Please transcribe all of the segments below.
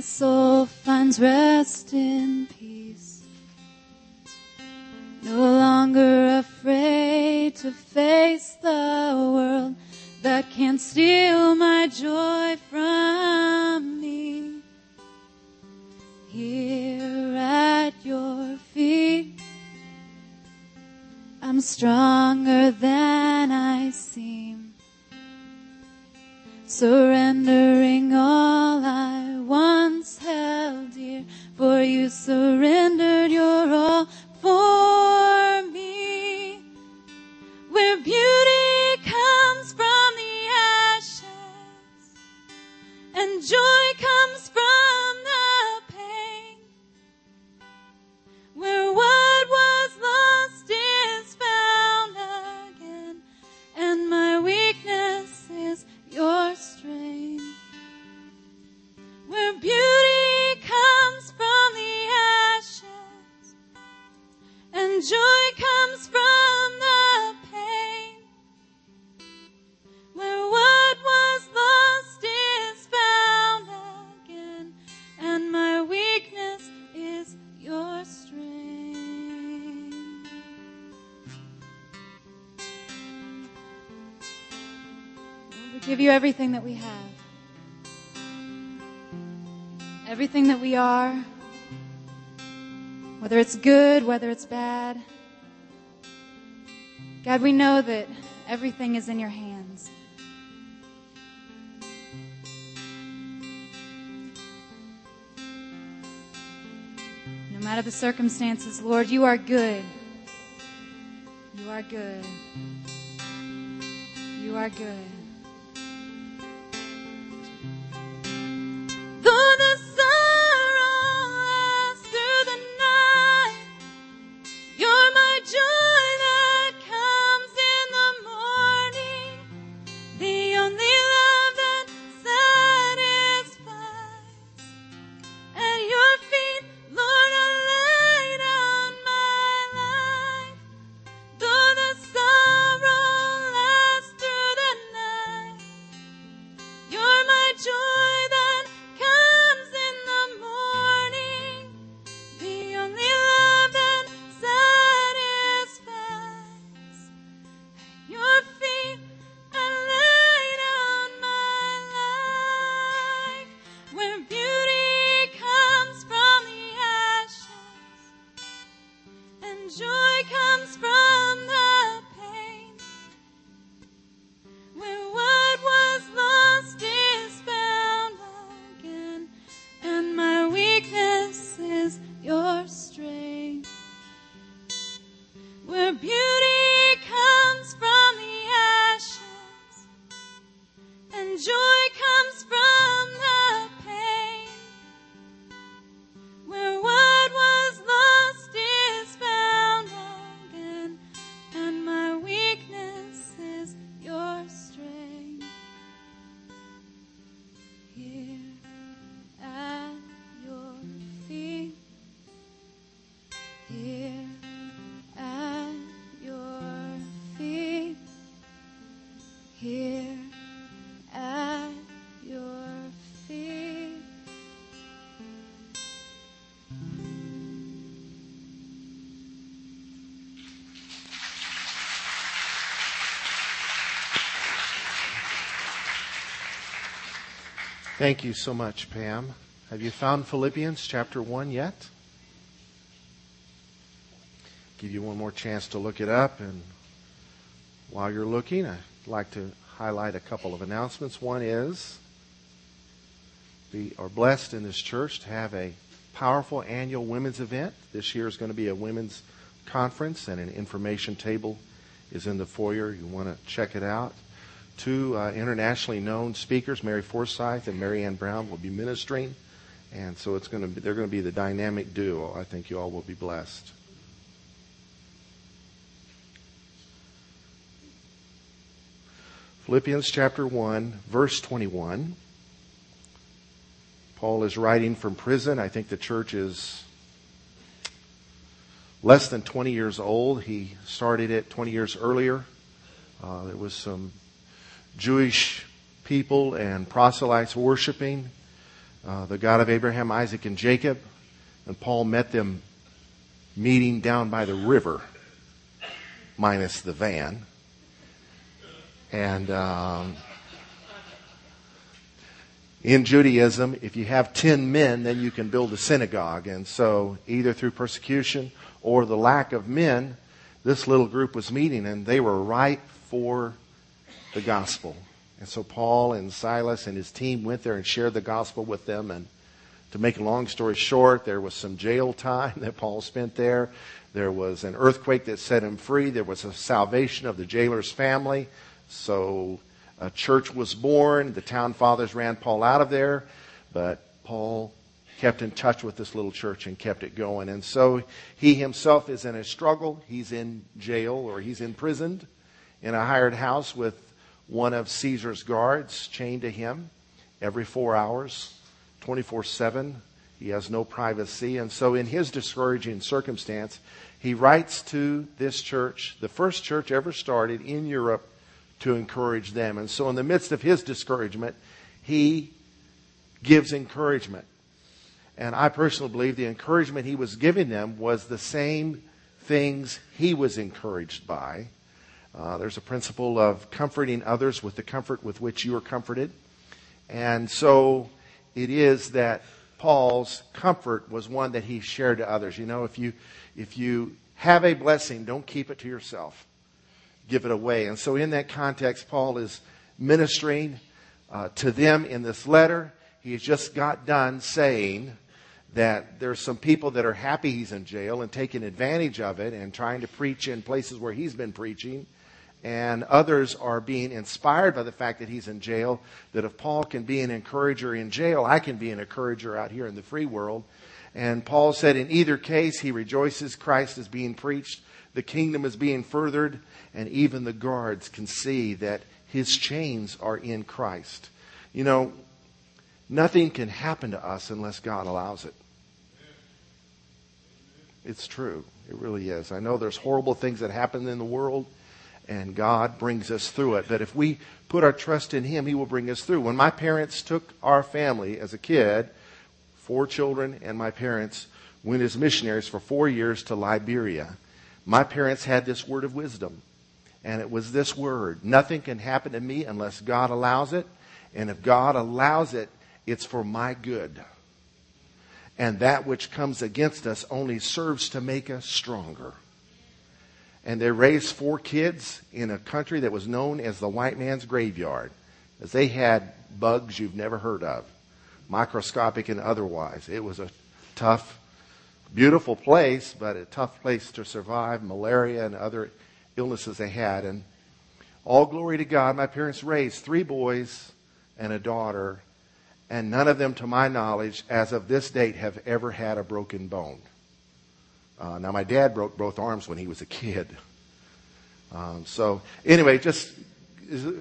my soul finds rest in peace. No longer afraid to face the world that can't steal my joy from me. Here at your feet, I'm stronger than I seem. Surrendering all I for give you everything that we have, everything that we are, whether it's good, whether it's bad. God, we know that everything is in your hands. No matter the circumstances, Lord, you are good. You are good. You are good. Thank you so much, Pam. Have you found Philippians chapter 1 yet? Give you one more chance to look it up. And while you're looking, I'd like to highlight a couple of announcements. One is we are blessed in this church to have a powerful annual women's event. This year is going to be a women's conference, and an information table is in the foyer. You want to check it out. Two uh, internationally known speakers, Mary Forsyth and Mary Ann Brown, will be ministering, and so it's going to be, they're going to be the dynamic duo. I think you all will be blessed. Philippians chapter 1, verse 21. Paul is writing from prison. I think the church is less than 20 years old. He started it 20 years earlier. Uh, there was some Jewish people and proselytes worshiping uh, the God of Abraham, Isaac, and Jacob. And Paul met them meeting down by the river, minus the van. And um, in Judaism, if you have 10 men, then you can build a synagogue. And so, either through persecution or the lack of men, this little group was meeting and they were ripe for the gospel. And so, Paul and Silas and his team went there and shared the gospel with them. And to make a long story short, there was some jail time that Paul spent there. There was an earthquake that set him free. There was a salvation of the jailer's family. So, a church was born. The town fathers ran Paul out of there, but Paul kept in touch with this little church and kept it going. And so he himself is in a struggle. He's in jail or he's imprisoned in a hired house with one of Caesar's guards chained to him every four hours, 24 7. He has no privacy. And so, in his discouraging circumstance, he writes to this church, the first church ever started in Europe to encourage them. And so, in the midst of his discouragement, he gives encouragement. And I personally believe the encouragement he was giving them was the same things he was encouraged by. Uh, there's a principle of comforting others with the comfort with which you are comforted. And so it is that Paul's comfort was one that he shared to others. You know, if you, if you have a blessing, don't keep it to yourself give it away. And so, in that context, Paul is ministering uh, to them in this letter. He has just got done saying that there's some people that are happy he's in jail and taking advantage of it and trying to preach in places where he's been preaching. And others are being inspired by the fact that he's in jail. That if Paul can be an encourager in jail, I can be an encourager out here in the free world. And Paul said, in either case, he rejoices Christ is being preached, the kingdom is being furthered, and even the guards can see that his chains are in Christ. You know, nothing can happen to us unless God allows it. It's true. It really is. I know there's horrible things that happen in the world, and God brings us through it. But if we put our trust in Him, He will bring us through. When my parents took our family as a kid, four children and my parents went as missionaries for four years to Liberia. My parents had this word of wisdom. And it was this word Nothing can happen to me unless God allows it. And if God allows it, it's for my good. And that which comes against us only serves to make us stronger. And they raised four kids in a country that was known as the white man's graveyard, as they had bugs you've never heard of, microscopic and otherwise. It was a tough, beautiful place, but a tough place to survive malaria and other illnesses they had. And all glory to God, my parents raised three boys and a daughter, and none of them, to my knowledge, as of this date, have ever had a broken bone. Uh, now, my dad broke both arms when he was a kid. Um, so, anyway, just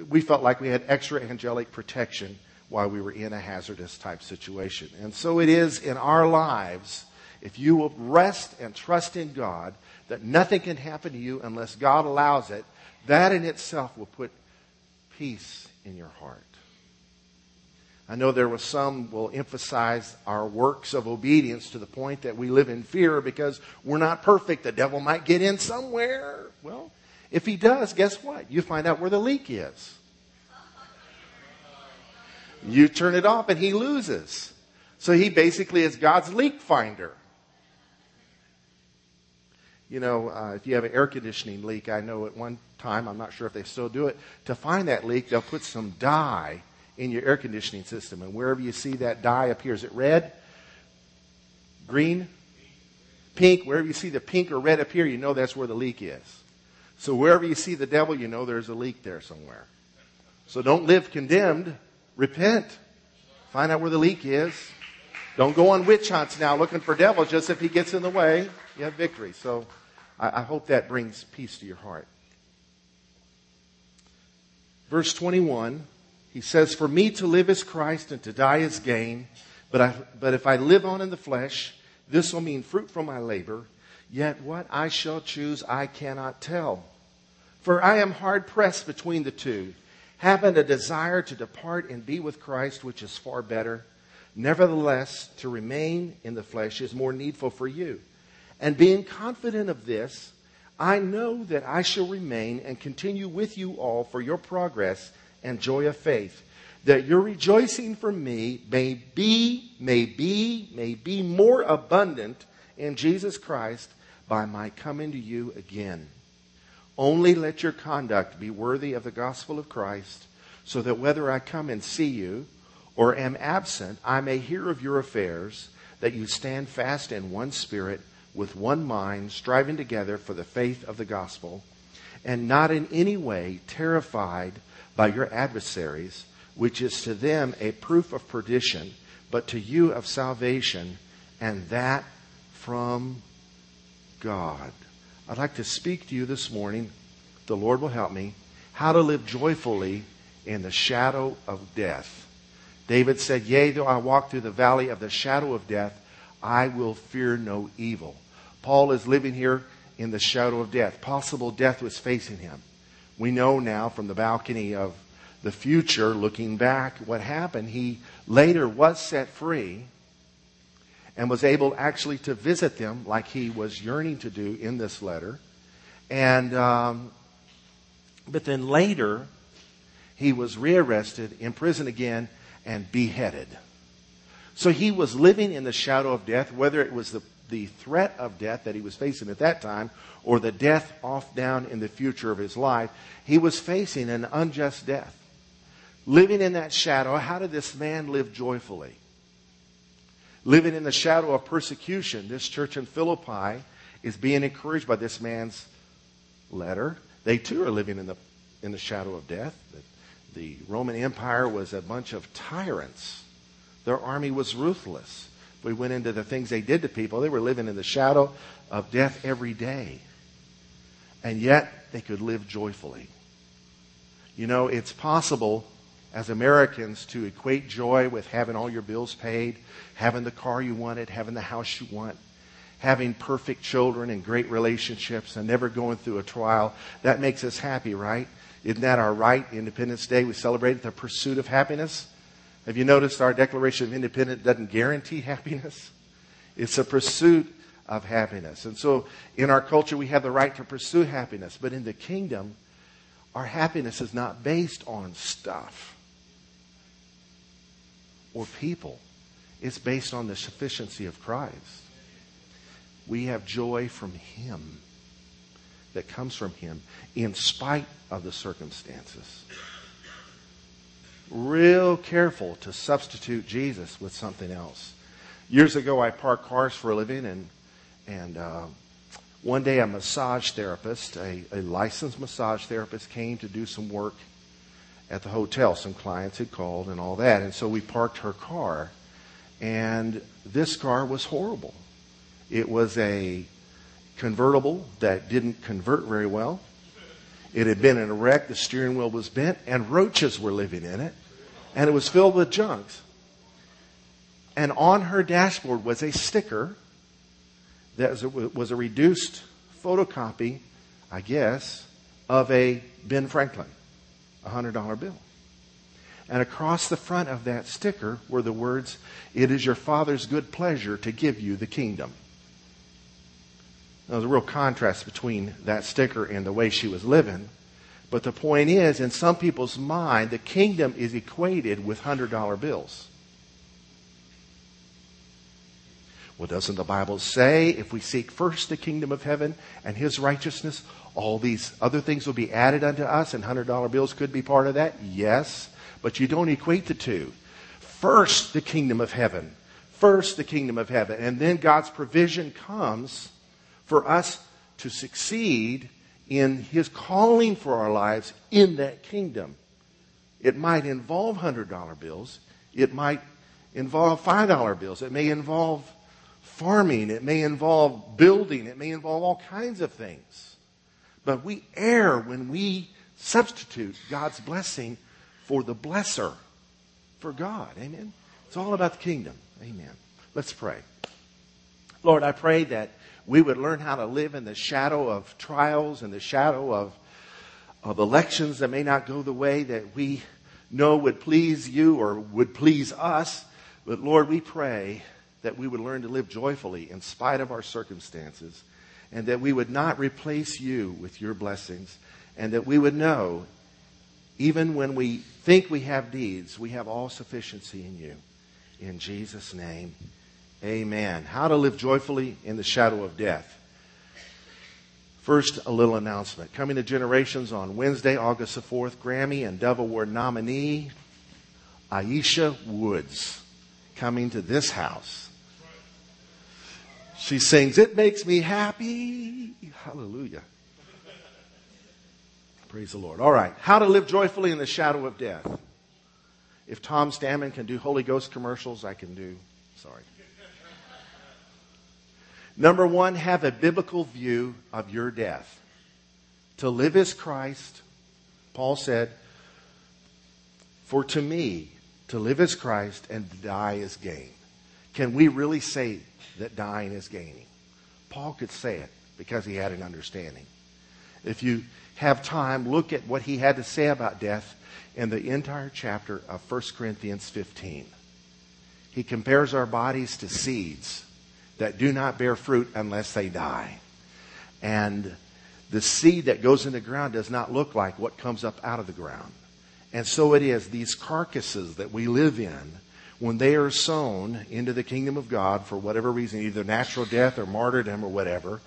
we felt like we had extra angelic protection while we were in a hazardous type situation. And so it is in our lives. If you will rest and trust in God, that nothing can happen to you unless God allows it, that in itself will put peace in your heart. I know there was some will emphasize our works of obedience to the point that we live in fear because we're not perfect. The devil might get in somewhere. Well, if he does, guess what? You find out where the leak is. You turn it off and he loses. So he basically is God's leak finder you know, uh, if you have an air conditioning leak, I know at one time, I'm not sure if they still do it, to find that leak, they'll put some dye in your air conditioning system. And wherever you see that dye appears, it red, green, pink, wherever you see the pink or red appear, you know that's where the leak is. So wherever you see the devil, you know there's a leak there somewhere. So don't live condemned. Repent. Find out where the leak is. Don't go on witch hunts now looking for devils just if he gets in the way. You have victory. So I, I hope that brings peace to your heart. Verse 21, he says, For me to live is Christ and to die is gain. But, I, but if I live on in the flesh, this will mean fruit from my labor. Yet what I shall choose, I cannot tell. For I am hard pressed between the two, having a desire to depart and be with Christ, which is far better. Nevertheless, to remain in the flesh is more needful for you. And being confident of this, I know that I shall remain and continue with you all for your progress and joy of faith, that your rejoicing for me may be, may be, may be more abundant in Jesus Christ by my coming to you again. Only let your conduct be worthy of the gospel of Christ, so that whether I come and see you or am absent, I may hear of your affairs, that you stand fast in one spirit, with one mind, striving together for the faith of the gospel, and not in any way terrified by your adversaries, which is to them a proof of perdition, but to you of salvation, and that from God. I'd like to speak to you this morning, the Lord will help me, how to live joyfully in the shadow of death. David said, Yea, though I walk through the valley of the shadow of death, I will fear no evil. Paul is living here in the shadow of death. Possible death was facing him. We know now from the balcony of the future, looking back, what happened. He later was set free and was able actually to visit them like he was yearning to do in this letter. And, um, but then later, he was rearrested, imprisoned again, and beheaded. So he was living in the shadow of death, whether it was the, the threat of death that he was facing at that time or the death off down in the future of his life, he was facing an unjust death. Living in that shadow, how did this man live joyfully? living in the shadow of persecution. This church in Philippi is being encouraged by this man's letter. They too are living in the, in the shadow of death. The, the Roman Empire was a bunch of tyrants. Their army was ruthless. We went into the things they did to people, they were living in the shadow of death every day. And yet, they could live joyfully. You know, it's possible as Americans to equate joy with having all your bills paid, having the car you wanted, having the house you want, having perfect children and great relationships and never going through a trial. That makes us happy, right? Isn't that our right? Independence Day, we celebrate the pursuit of happiness. Have you noticed our Declaration of Independence doesn't guarantee happiness? It's a pursuit of happiness. And so in our culture, we have the right to pursue happiness. But in the kingdom, our happiness is not based on stuff or people. It's based on the sufficiency of Christ. We have joy from Him that comes from Him in spite of the circumstances. Real careful to substitute Jesus with something else. Years ago, I parked cars for a living, and and uh, one day a massage therapist, a, a licensed massage therapist, came to do some work at the hotel. Some clients had called and all that. And so we parked her car. And this car was horrible. It was a convertible that didn't convert very well. It had been in a wreck. The steering wheel was bent, and roaches were living in it. And it was filled with junks. And on her dashboard was a sticker that was a, reduced photocopy, I guess, of a Ben Franklin. a $100 bill. And across the front of that sticker were the words, It is your Father's good pleasure to give you the kingdom. There's a real contrast between that sticker and the way she was living. But the point is, in some people's mind, the kingdom is equated with $100 bills. Well, doesn't the Bible say if we seek first the kingdom of heaven and his righteousness, all these other things will be added unto us, and $100 bills could be part of that? Yes, but you don't equate the two. First, the kingdom of heaven. First, the kingdom of heaven. And then God's provision comes for us to succeed in His calling for our lives in that kingdom. It might involve $100 bills. It might involve $5 bills. It may involve farming. It may involve building. It may involve all kinds of things. But we err when we substitute God's blessing for the blesser, for God. Amen. It's all about the kingdom. Amen. Let's pray. Lord, I pray that we would learn how to live in the shadow of trials and the shadow of, of elections that may not go the way that we know would please you or would please us. But Lord, we pray that we would learn to live joyfully in spite of our circumstances and that we would not replace you with your blessings and that we would know even when we think we have needs, we have all sufficiency in you. In Jesus' name, amen. How to live joyfully in the shadow of death. First, a little announcement. Coming to Generations on Wednesday, August the 4th, Grammy and Dove Award nominee Ayiesha Woods coming to this house. She sings, It Makes Me Happy. Hallelujah. Praise the Lord. All right. How to live joyfully in the shadow of death. If Tom Stammen can do Holy Ghost commercials, I can do. Sorry. Number one, have a biblical view of your death. To live is Christ. Paul said, For to me, to live is Christ and to die is gain. Can we really say that dying is gaining? Paul could say it because he had an understanding. If you have time, look at what he had to say about death in the entire chapter of 1 Corinthians 15. He compares our bodies to seeds that do not bear fruit unless they die. And the seed that goes in the ground does not look like what comes up out of the ground. And so it is, these carcasses that we live in, when they are sown into the kingdom of God for whatever reason, either natural death or martyrdom or whatever,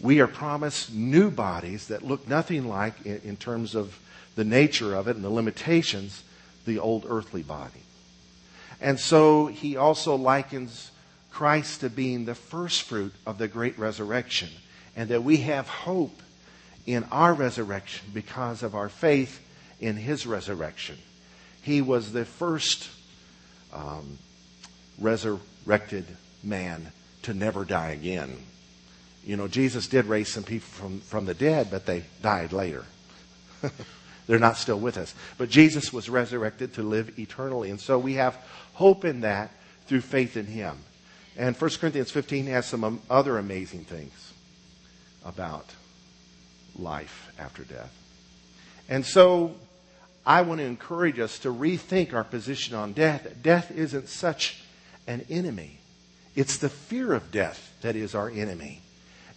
we are promised new bodies that look nothing like, in, in terms of the nature of it and the limitations, the old earthly body. And so he also likens Christ to being the first fruit of the great resurrection, and that we have hope in our resurrection because of our faith in his resurrection. He was the first um, resurrected man to never die again. You know, Jesus did raise some people from, from the dead, but they died later. They're not still with us. But Jesus was resurrected to live eternally. And so we have hope in that through faith in him. And 1 Corinthians 15 has some other amazing things about life after death. And so I want to encourage us to rethink our position on death. Death isn't such an enemy. It's the fear of death that is our enemy.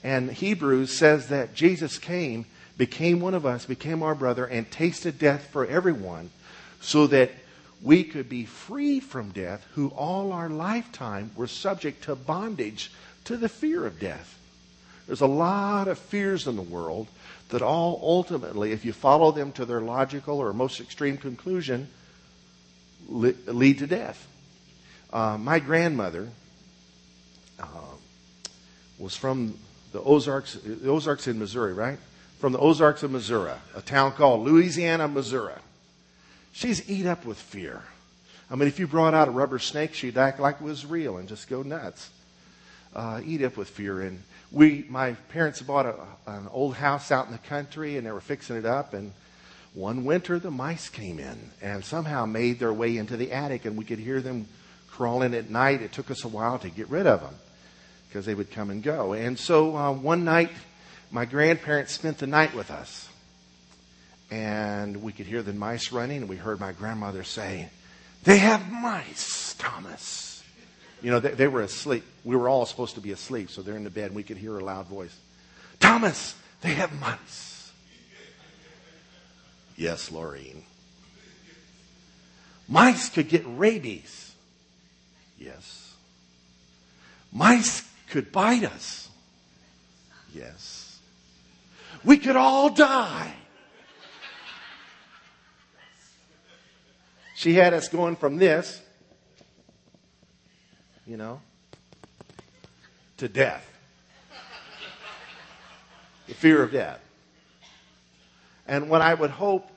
And Hebrews says that Jesus came, became one of us, became our brother, and tasted death for everyone so that we could be free from death, who all our lifetime were subject to bondage to the fear of death. There's a lot of fears in the world that all ultimately, if you follow them to their logical or most extreme conclusion, lead to death. Uh, my grandmother uh, was from the Ozarks, the Ozarks in Missouri, right? From the Ozarks of Missouri, a town called Louisiana, Missouri. She's eat up with fear. I mean, if you brought out a rubber snake, she'd act like it was real and just go nuts. Uh, eat up with fear. And we, my parents bought a, an old house out in the country and they were fixing it up. And one winter, the mice came in and somehow made their way into the attic, and we could hear them crawling at night. It took us a while to get rid of them because they would come and go. And so uh, one night, my grandparents spent the night with us and we could hear the mice running, and we heard my grandmother say, They have mice, Thomas. You know, they, they, were asleep. We were all supposed to be asleep, so they're in the bed, and we could hear a loud voice Thomas, they have mice. Yes, Laureen. Mice could get rabies. Yes. Mice could bite us. Yes. We could all die. She had us going from this, you know, to death. The fear of death. And what I would hope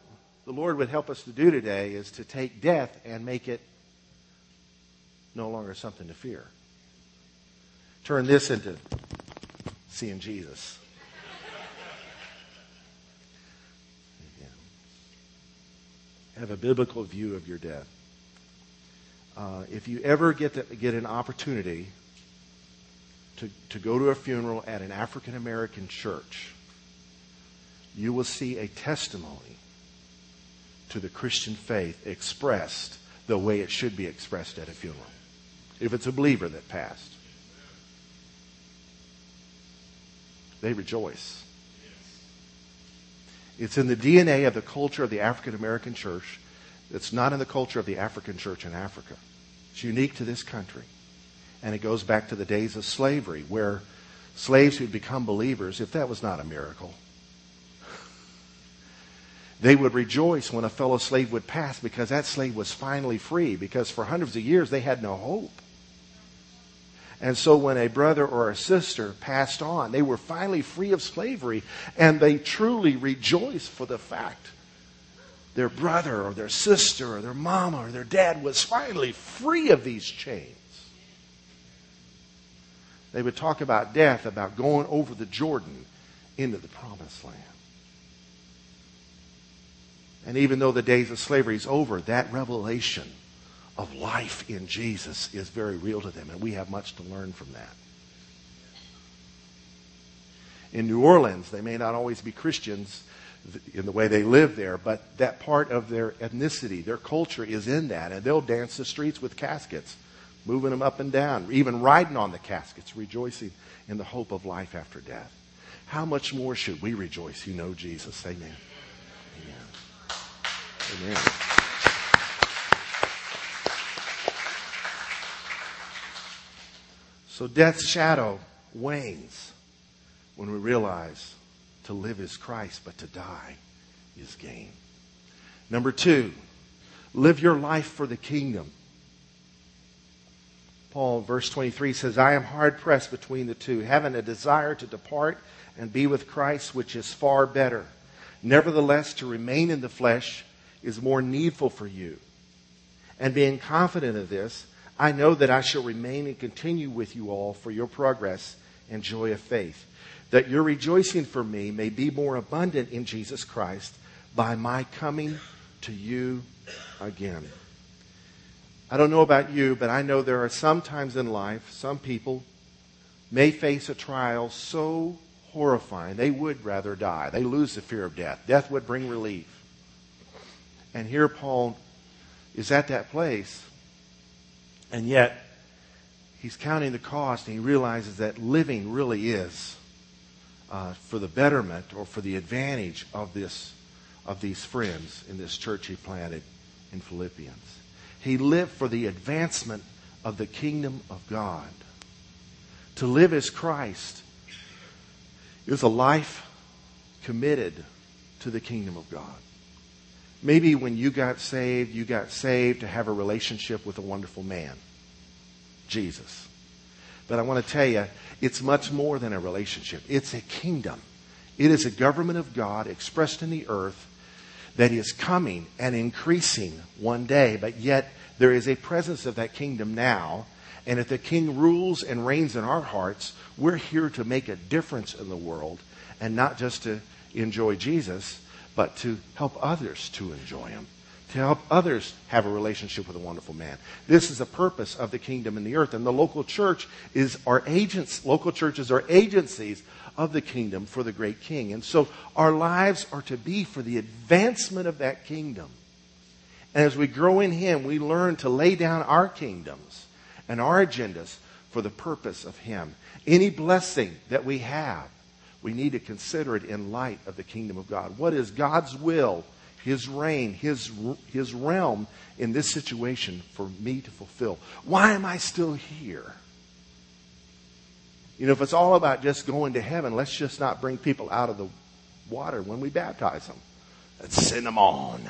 the Lord would help us to do today is to take death and make it no longer something to fear. Turn this into seeing Jesus. Have a biblical view of your death. Uh, if you ever get, get an opportunity to, to go to a funeral at an African American church, you will see a testimony to the Christian faith expressed the way it should be expressed at a funeral. If it's a believer that passed, they rejoice. It's in the DNA of the culture of the African American church. It's not in the culture of the African church in Africa. It's unique to this country. And it goes back to the days of slavery, where slaves who'd become believers, if that was not a miracle, they would rejoice when a fellow slave would pass because that slave was finally free, because for hundreds of years they had no hope. And so when a brother or a sister passed on, they were finally free of slavery, and they truly rejoiced for the fact their brother or their sister or their mama or their dad was finally free of these chains. They would talk about death, about going over the Jordan into the promised land. And even though the days of slavery is over, that revelation of life in Jesus is very real to them, and we have much to learn from that. In New Orleans, they may not always be Christians in the way they live there, but that part of their ethnicity, their culture is in that, and they'll dance the streets with caskets, moving them up and down, even riding on the caskets, rejoicing in the hope of life after death. How much more should we rejoice who know Jesus? Amen. Amen. Amen. So death's shadow wanes when we realize to live is Christ, but to die is gain. Number two, live your life for the kingdom. Paul, verse 23 says, I am hard pressed between the two, having a desire to depart and be with Christ, which is far better. Nevertheless, to remain in the flesh is more needful for you. And being confident of this, I know that I shall remain and continue with you all for your progress and joy of faith, that your rejoicing for me may be more abundant in Jesus Christ by my coming to you again. I don't know about you, but I know there are some times in life, some people may face a trial so horrifying, they would rather die. They lose the fear of death. Death would bring relief. And here Paul is at that place and yet, he's counting the cost and he realizes that living really is uh, for the betterment or for the advantage of this of these friends in this church he planted in Philippians. He lived for the advancement of the kingdom of God. To live as Christ is a life committed to the kingdom of God. Maybe when you got saved, you got saved to have a relationship with a wonderful man, Jesus. But I want to tell you, it's much more than a relationship. It's a kingdom. It is a government of God expressed in the earth that is coming and increasing one day. But yet, there is a presence of that kingdom now. And if the king rules and reigns in our hearts, we're here to make a difference in the world and not just to enjoy Jesus, but to help others to enjoy Him, to help others have a relationship with a wonderful man. This is the purpose of the kingdom in the earth. And the local church is our agents, local churches are agencies of the kingdom for the great king. And so our lives are to be for the advancement of that kingdom. And as we grow in Him, we learn to lay down our kingdoms and our agendas for the purpose of Him. Any blessing that we have we need to consider it in light of the kingdom of God. What is God's will, His reign, His, His realm in this situation for me to fulfill? Why am I still here? You know, if it's all about just going to heaven, let's just not bring people out of the water when we baptize them. Let's send them on.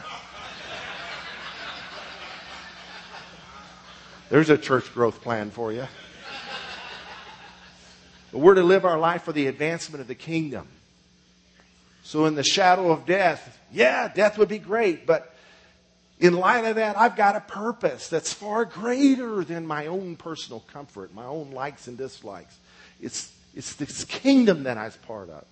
There's a church growth plan for you. But we're to live our life for the advancement of the kingdom. So, in the shadow of death, yeah, death would be great, but in light of that, I've got a purpose that's far greater than my own personal comfort, my own likes and dislikes. It's, it's this kingdom that I was part of.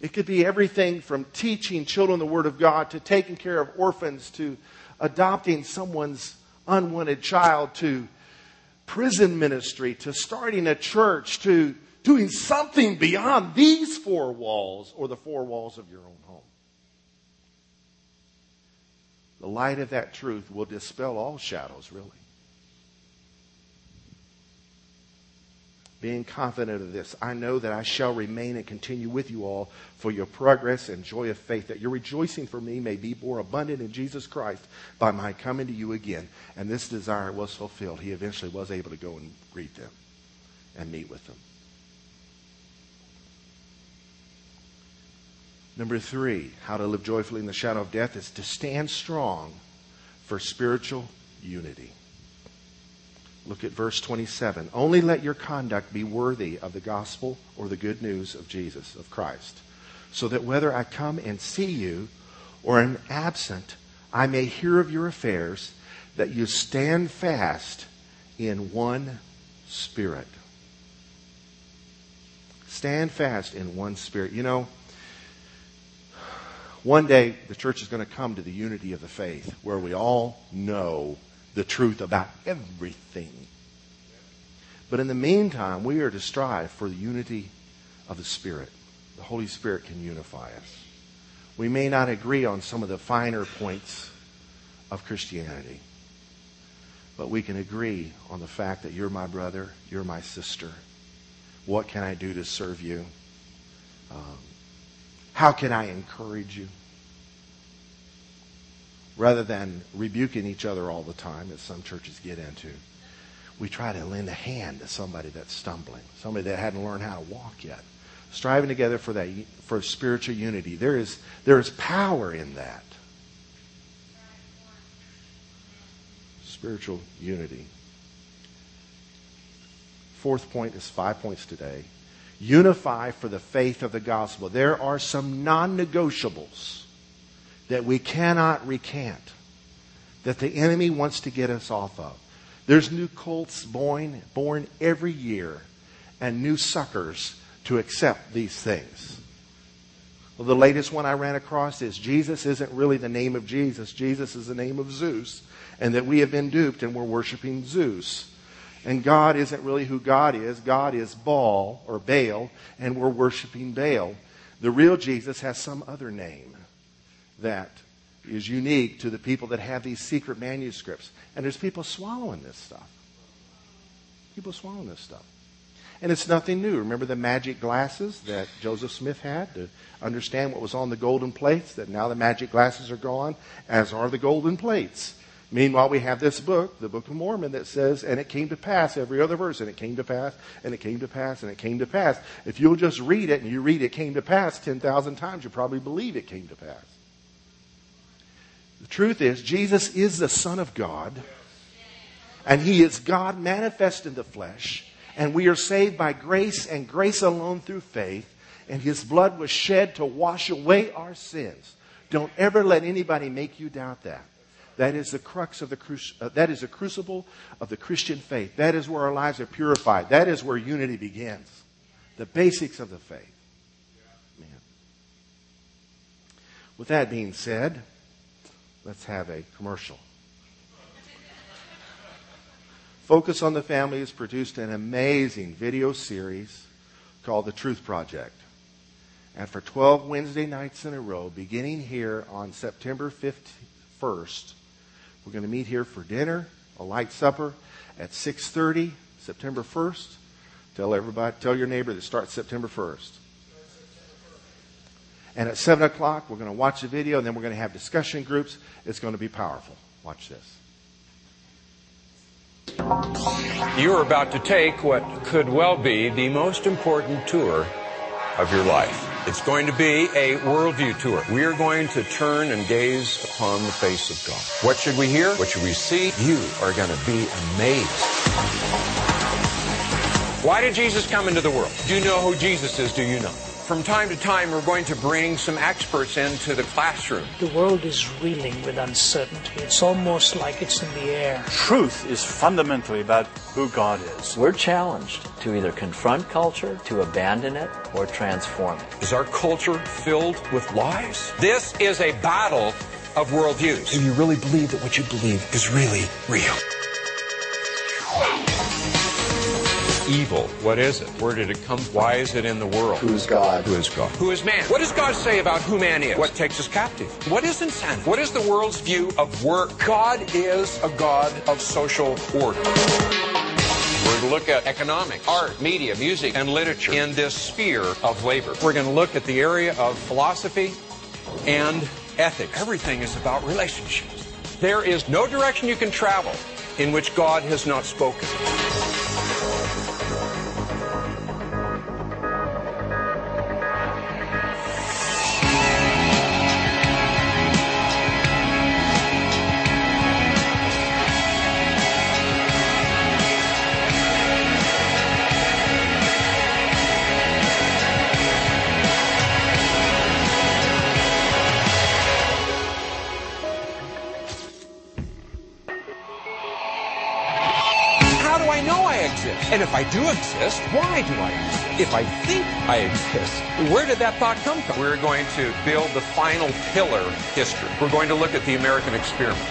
It could be everything from teaching children the Word of God to taking care of orphans to adopting someone's unwanted child to prison ministry to starting a church to doing something beyond these four walls or the four walls of your own home. The light of that truth will dispel all shadows, really. Being confident of this, I know that I shall remain and continue with you all for your progress and joy of faith, that your rejoicing for me may be more abundant in Jesus Christ by my coming to you again. And this desire was fulfilled. He eventually was able to go and greet them and meet with them. Number three, how to live joyfully in the shadow of death is to stand strong for spiritual unity. Look at verse 27. Only let your conduct be worthy of the gospel or the good news of Jesus, of Christ, so that whether I come and see you or am absent, I may hear of your affairs, that you stand fast in one spirit. Stand fast in one spirit. You know, one day the church is going to come to the unity of the faith where we all know the truth about everything. But in the meantime, we are to strive for the unity of the Spirit. The Holy Spirit can unify us. We may not agree on some of the finer points of Christianity, but we can agree on the fact that you're my brother, you're my sister. What can I do to serve you? Um, how can I encourage you? Rather than rebuking each other all the time, as some churches get into. We try to lend a hand to somebody that's stumbling, somebody that hadn't learned how to walk yet. Striving together for that for spiritual unity. There is there is power in that. Spiritual unity. Fourth point is five points today. Unify for the faith of the gospel. There are some non negotiables that we cannot recant, that the enemy wants to get us off of. There's new cults born, born every year and new suckers to accept these things. Well, the latest one I ran across is Jesus isn't really the name of Jesus. Jesus is the name of Zeus, and that we have been duped and we're worshiping Zeus. And God isn't really who God is. God is Baal or Baal, and we're worshiping Baal. The real Jesus has some other name that is unique to the people that have these secret manuscripts. And there's people swallowing this stuff. People swallowing this stuff. And it's nothing new. Remember the magic glasses that Joseph Smith had to understand what was on the golden plates? That now the magic glasses are gone, as are the golden plates. Meanwhile, we have this book, the Book of Mormon, that says, and it came to pass, every other verse, and it came to pass, and it came to pass, and it came to pass. If you'll just read it and you read it came to pass 10,000 times, you probably believe it came to pass. The truth is, Jesus is the Son of God, and He is God manifest in the flesh, and we are saved by grace and grace alone through faith, and His blood was shed to wash away our sins. Don't ever let anybody make you doubt that. That is the crux of the cru- uh, that is the crucible of the Christian faith. That is where our lives are purified. That is where unity begins. The basics of the faith. Man. With that being said, Let's have a commercial. Focus on the Family has produced an amazing video series called The Truth Project. And for 12 Wednesday nights in a row, beginning here on September 1st, we're going to meet here for dinner, a light supper at 6:30, September 1st. Tell everybody, tell your neighbor that starts September 1st. And at 7 o'clock, we're going to watch the video, and then we're going to have discussion groups. It's going to be powerful. Watch this. You're about to take what could well be the most important tour of your life. It's going to be a worldview tour. We are going to turn and gaze upon the face of God. What should we hear? What should we see? You are going to be amazed. Why did Jesus come into the world? Do you know who Jesus is? Do you know? From time to time, we're going to bring some experts into the classroom. The world is reeling with uncertainty. It's almost like it's in the air. Truth is fundamentally about who God is. We're challenged to either confront culture, to abandon it, or transform it. Is our culture filled with lies? This is a battle of worldviews. Do you really believe that what you believe is really real? Evil. What is it? Where did it come? Why is it in the world? Who is God? Who is God? Who is man? What does God say about who man is? What takes us captive? What is insanity? What is the world's view of work? God is a God of social order. We're going to look at economics, art, media, music, and literature in this sphere of labor. We're going to look at the area of philosophy and ethics. Everything is about relationships. There is no direction you can travel in which God has not spoken. Exist, why do I exist? If I think I exist, where did that thought come from? We're going to build the final pillar history. We're going to look at the American experiment.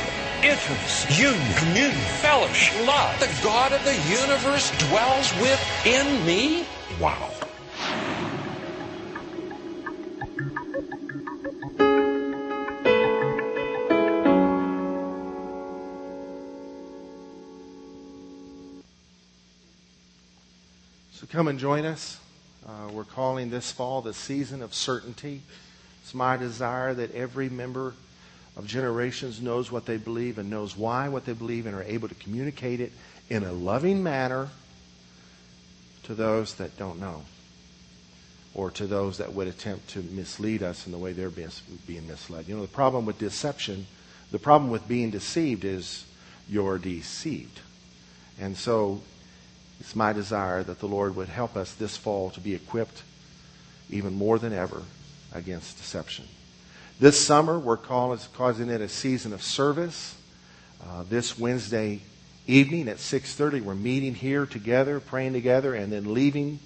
Intimacy, union, communion, fellowship, love. The God of the universe dwells within me? Wow. So come and join us. Uh, we're calling this fall the season of certainty. It's my desire that every member of generations knows what they believe and knows why what they believe and are able to communicate it in a loving manner to those that don't know or to those that would attempt to mislead us in the way they're being, misled. You know, the problem with deception, the problem with being deceived is you're deceived. And so it's my desire that the Lord would help us this fall to be equipped even more than ever against deception. This summer, we're calling, causing it a season of service. Uh, this Wednesday evening at 6.30, we're meeting here together, praying together, and then leaving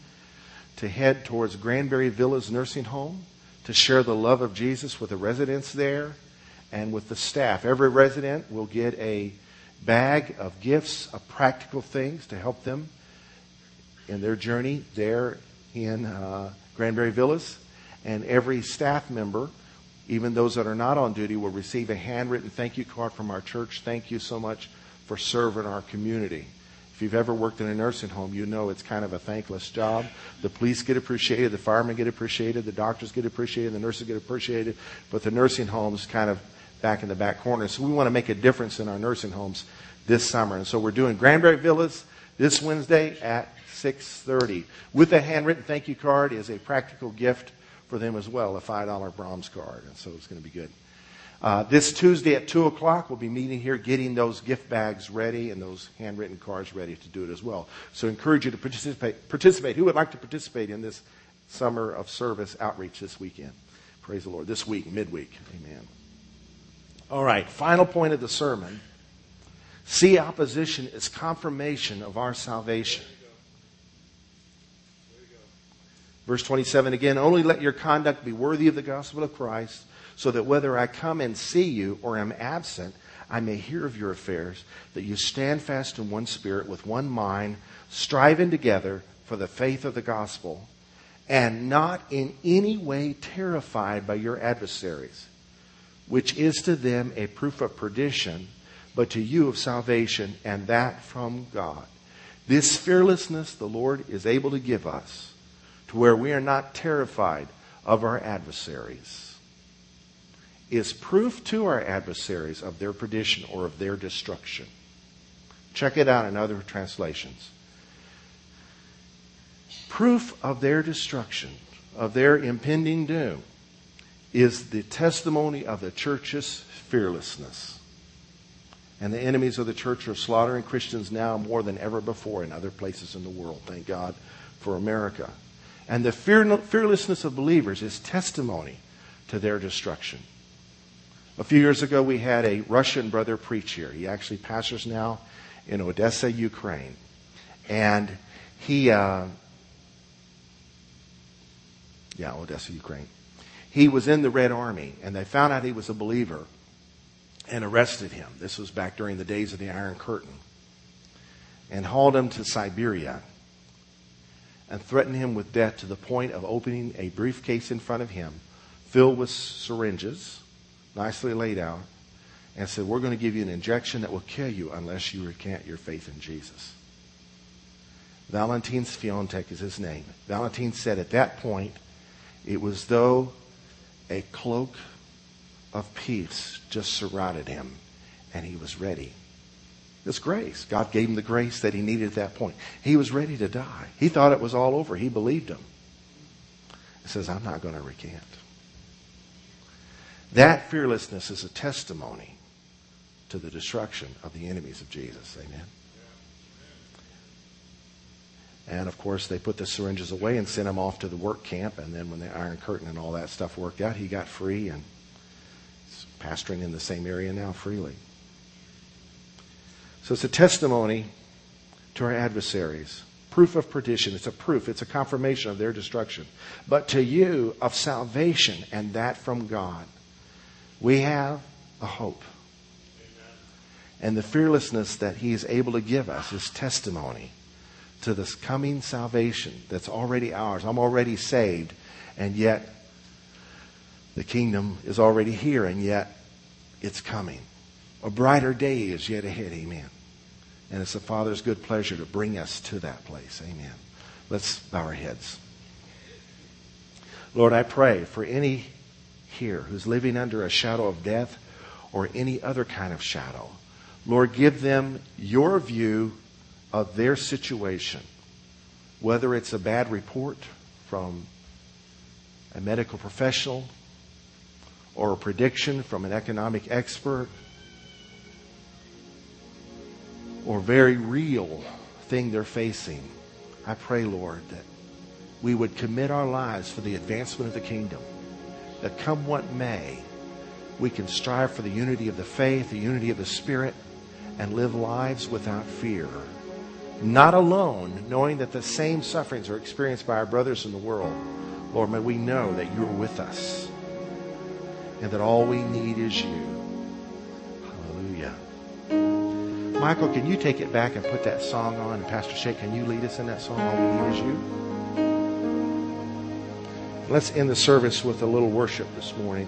to head towards Granbury Villas Nursing Home to share the love of Jesus with the residents there and with the staff. Every resident will get a bag of gifts, of practical things to help them in their journey there in uh, Granbury Villas. And every staff member, even those that are not on duty, will receive a handwritten thank you card from our church. Thank you so much for serving our community. If you've ever worked in a nursing home, you know it's kind of a thankless job. The police get appreciated, the firemen get appreciated, the doctors get appreciated, the nurses get appreciated, but the nursing homes kind of back in the back corner. So we want to make a difference in our nursing homes this summer. And so we're doing Granbury Villas this Wednesday at 6.30. With a handwritten thank you card is a practical gift for them as well, a $5 Braum's card. And so it's going to be good. Uh, this Tuesday at 2 o'clock, we'll be meeting here getting those gift bags ready and those handwritten cards ready to do it as well. So I encourage you to participate. participate. Who would like to participate in this summer of service outreach this weekend? Praise the Lord. This week, midweek. Amen. All right, final point of the sermon. See opposition as confirmation of our salvation. Verse 27 again, only let your conduct be worthy of the gospel of Christ, so that whether I come and see you or am absent, I may hear of your affairs, that you stand fast in one spirit, with one mind, striving together for the faith of the gospel, and not in any way terrified by your adversaries, which is to them a proof of perdition, but to you of salvation, and that from God. This fearlessness the Lord is able to give us to where we are not terrified of our adversaries is proof to our adversaries of their perdition or of their destruction. Check it out in other translations. Proof of their destruction, of their impending doom, is the testimony of the church's fearlessness. And the enemies of the church are slaughtering Christians now more than ever before in other places in the world. Thank God for America. And the fear, fearlessness of believers is testimony to their destruction. A few years ago, we had a Russian brother preach here. He actually pastors now in Odessa, Ukraine. And he, uh, yeah, Odessa, Ukraine. He was in the Red Army, and they found out he was a believer and arrested him. This was back during the days of the Iron Curtain. And hauled him to Siberia and threatened him with death to the point of opening a briefcase in front of him filled with syringes, nicely laid out, and said, We're going to give you an injection that will kill you unless you recant your faith in Jesus. Valentin Sviantek is his name. Valentin said at that point, it was though a cloak of peace just surrounded him, and he was ready. This grace. God gave him the grace that he needed at that point. He was ready to die. He thought it was all over. He believed him. He says, I'm not going to recant. That fearlessness is a testimony to the destruction of the enemies of Jesus. Amen. And of course, they put the syringes away and sent him off to the work camp. And then, when the Iron Curtain and all that stuff worked out, he got free and is pastoring in the same area now freely. So it's a testimony to our adversaries. Proof of perdition. It's a proof, it's a confirmation of their destruction. But to you, of salvation, and that from God. We have a hope. And the fearlessness that He is able to give us is testimony to this coming salvation that's already ours. I'm already saved, and yet the kingdom is already here, and yet it's coming. A brighter day is yet ahead. Amen. And it's the Father's good pleasure to bring us to that place. Amen. Let's bow our heads. Lord, I pray for any here who's living under a shadow of death or any other kind of shadow. Lord, give them your view of their situation, whether it's a bad report from a medical professional or a prediction from an economic expert or very real thing they're facing. I pray, Lord, that we would commit our lives for the advancement of the kingdom, that come what may, we can strive for the unity of the faith, the unity of the Spirit, and live lives without fear. Not alone, knowing that the same sufferings are experienced by our brothers in the world. Lord, may we know that you're with us and that all we need is you. Hallelujah. Michael, can you take it back and put that song on? And Pastor Shake, can you lead us in that song? All we need is you. Let's end the service with a little worship this morning.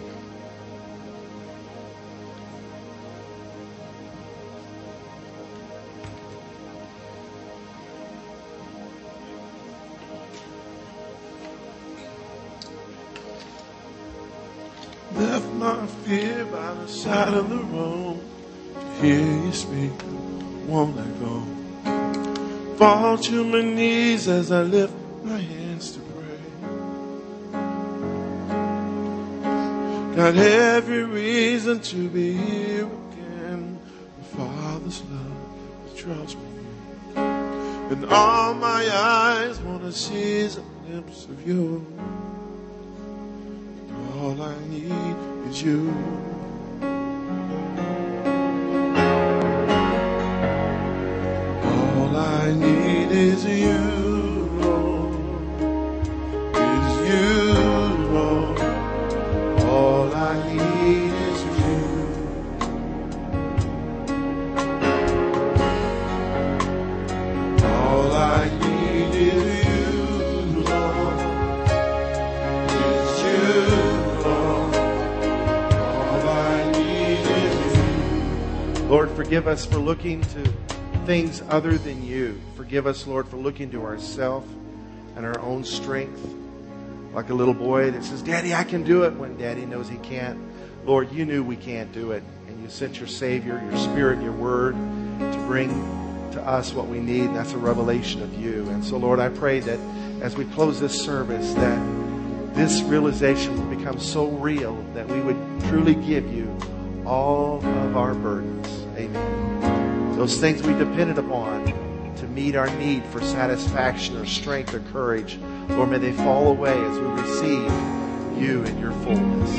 Fall to my knees as I lift my hands to pray. Got every reason to be here again. The Father's love draws me. And all my eyes want to see a glimpse of you. All I need is you. Us for looking to things other than you. Forgive us, Lord, for looking to ourselves and our own strength. Like a little boy that says, Daddy, I can do it, when Daddy knows he can't. Lord, you knew we can't do it, and you sent your Savior, your Spirit, your Word to bring to us what we need, and that's a revelation of you. And so, Lord, I pray that as we close this service, that this realization will become so real that we would truly give you all of our burdens. Amen. Those things we depended upon to meet our need for satisfaction or strength or courage, Lord, may they fall away as we receive you in your fullness.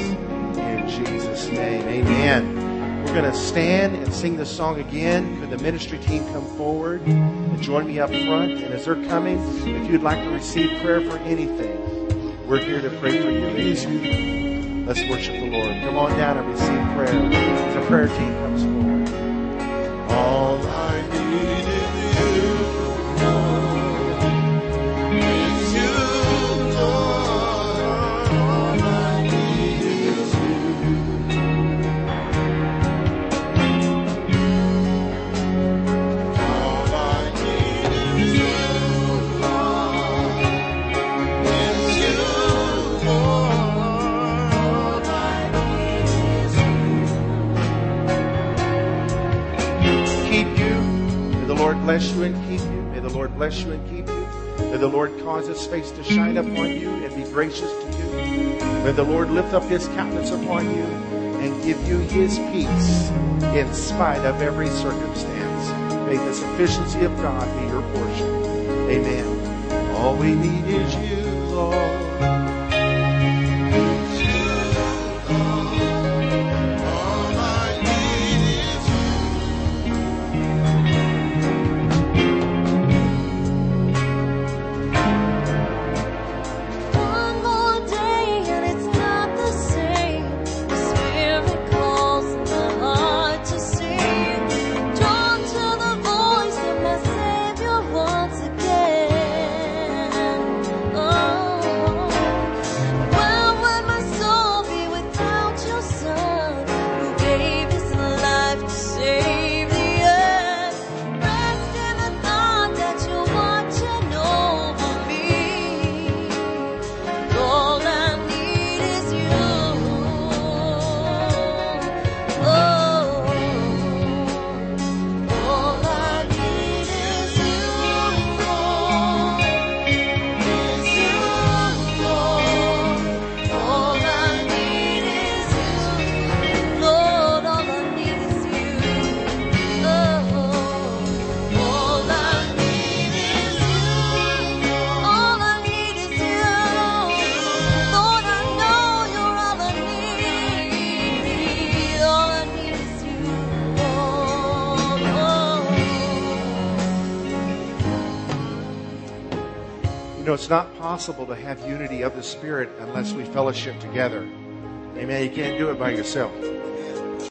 In Jesus' name, amen. We're going to stand and sing this song again. Could the ministry team come forward and join me up front? And as they're coming, if you'd like to receive prayer for anything, we're here to pray for you. Amen. Let's worship the Lord. Come on down and receive prayer the prayer team comes forward. Bless you and keep you. May the Lord bless you and keep you. May the Lord cause his face to shine upon you and be gracious to you. May the Lord lift up his countenance upon you and give you his peace in spite of every circumstance. May the sufficiency of God be your portion. Amen. All we need is you, Lord. It's not possible to have unity of the Spirit unless we fellowship together. Amen. You can't do it by yourself.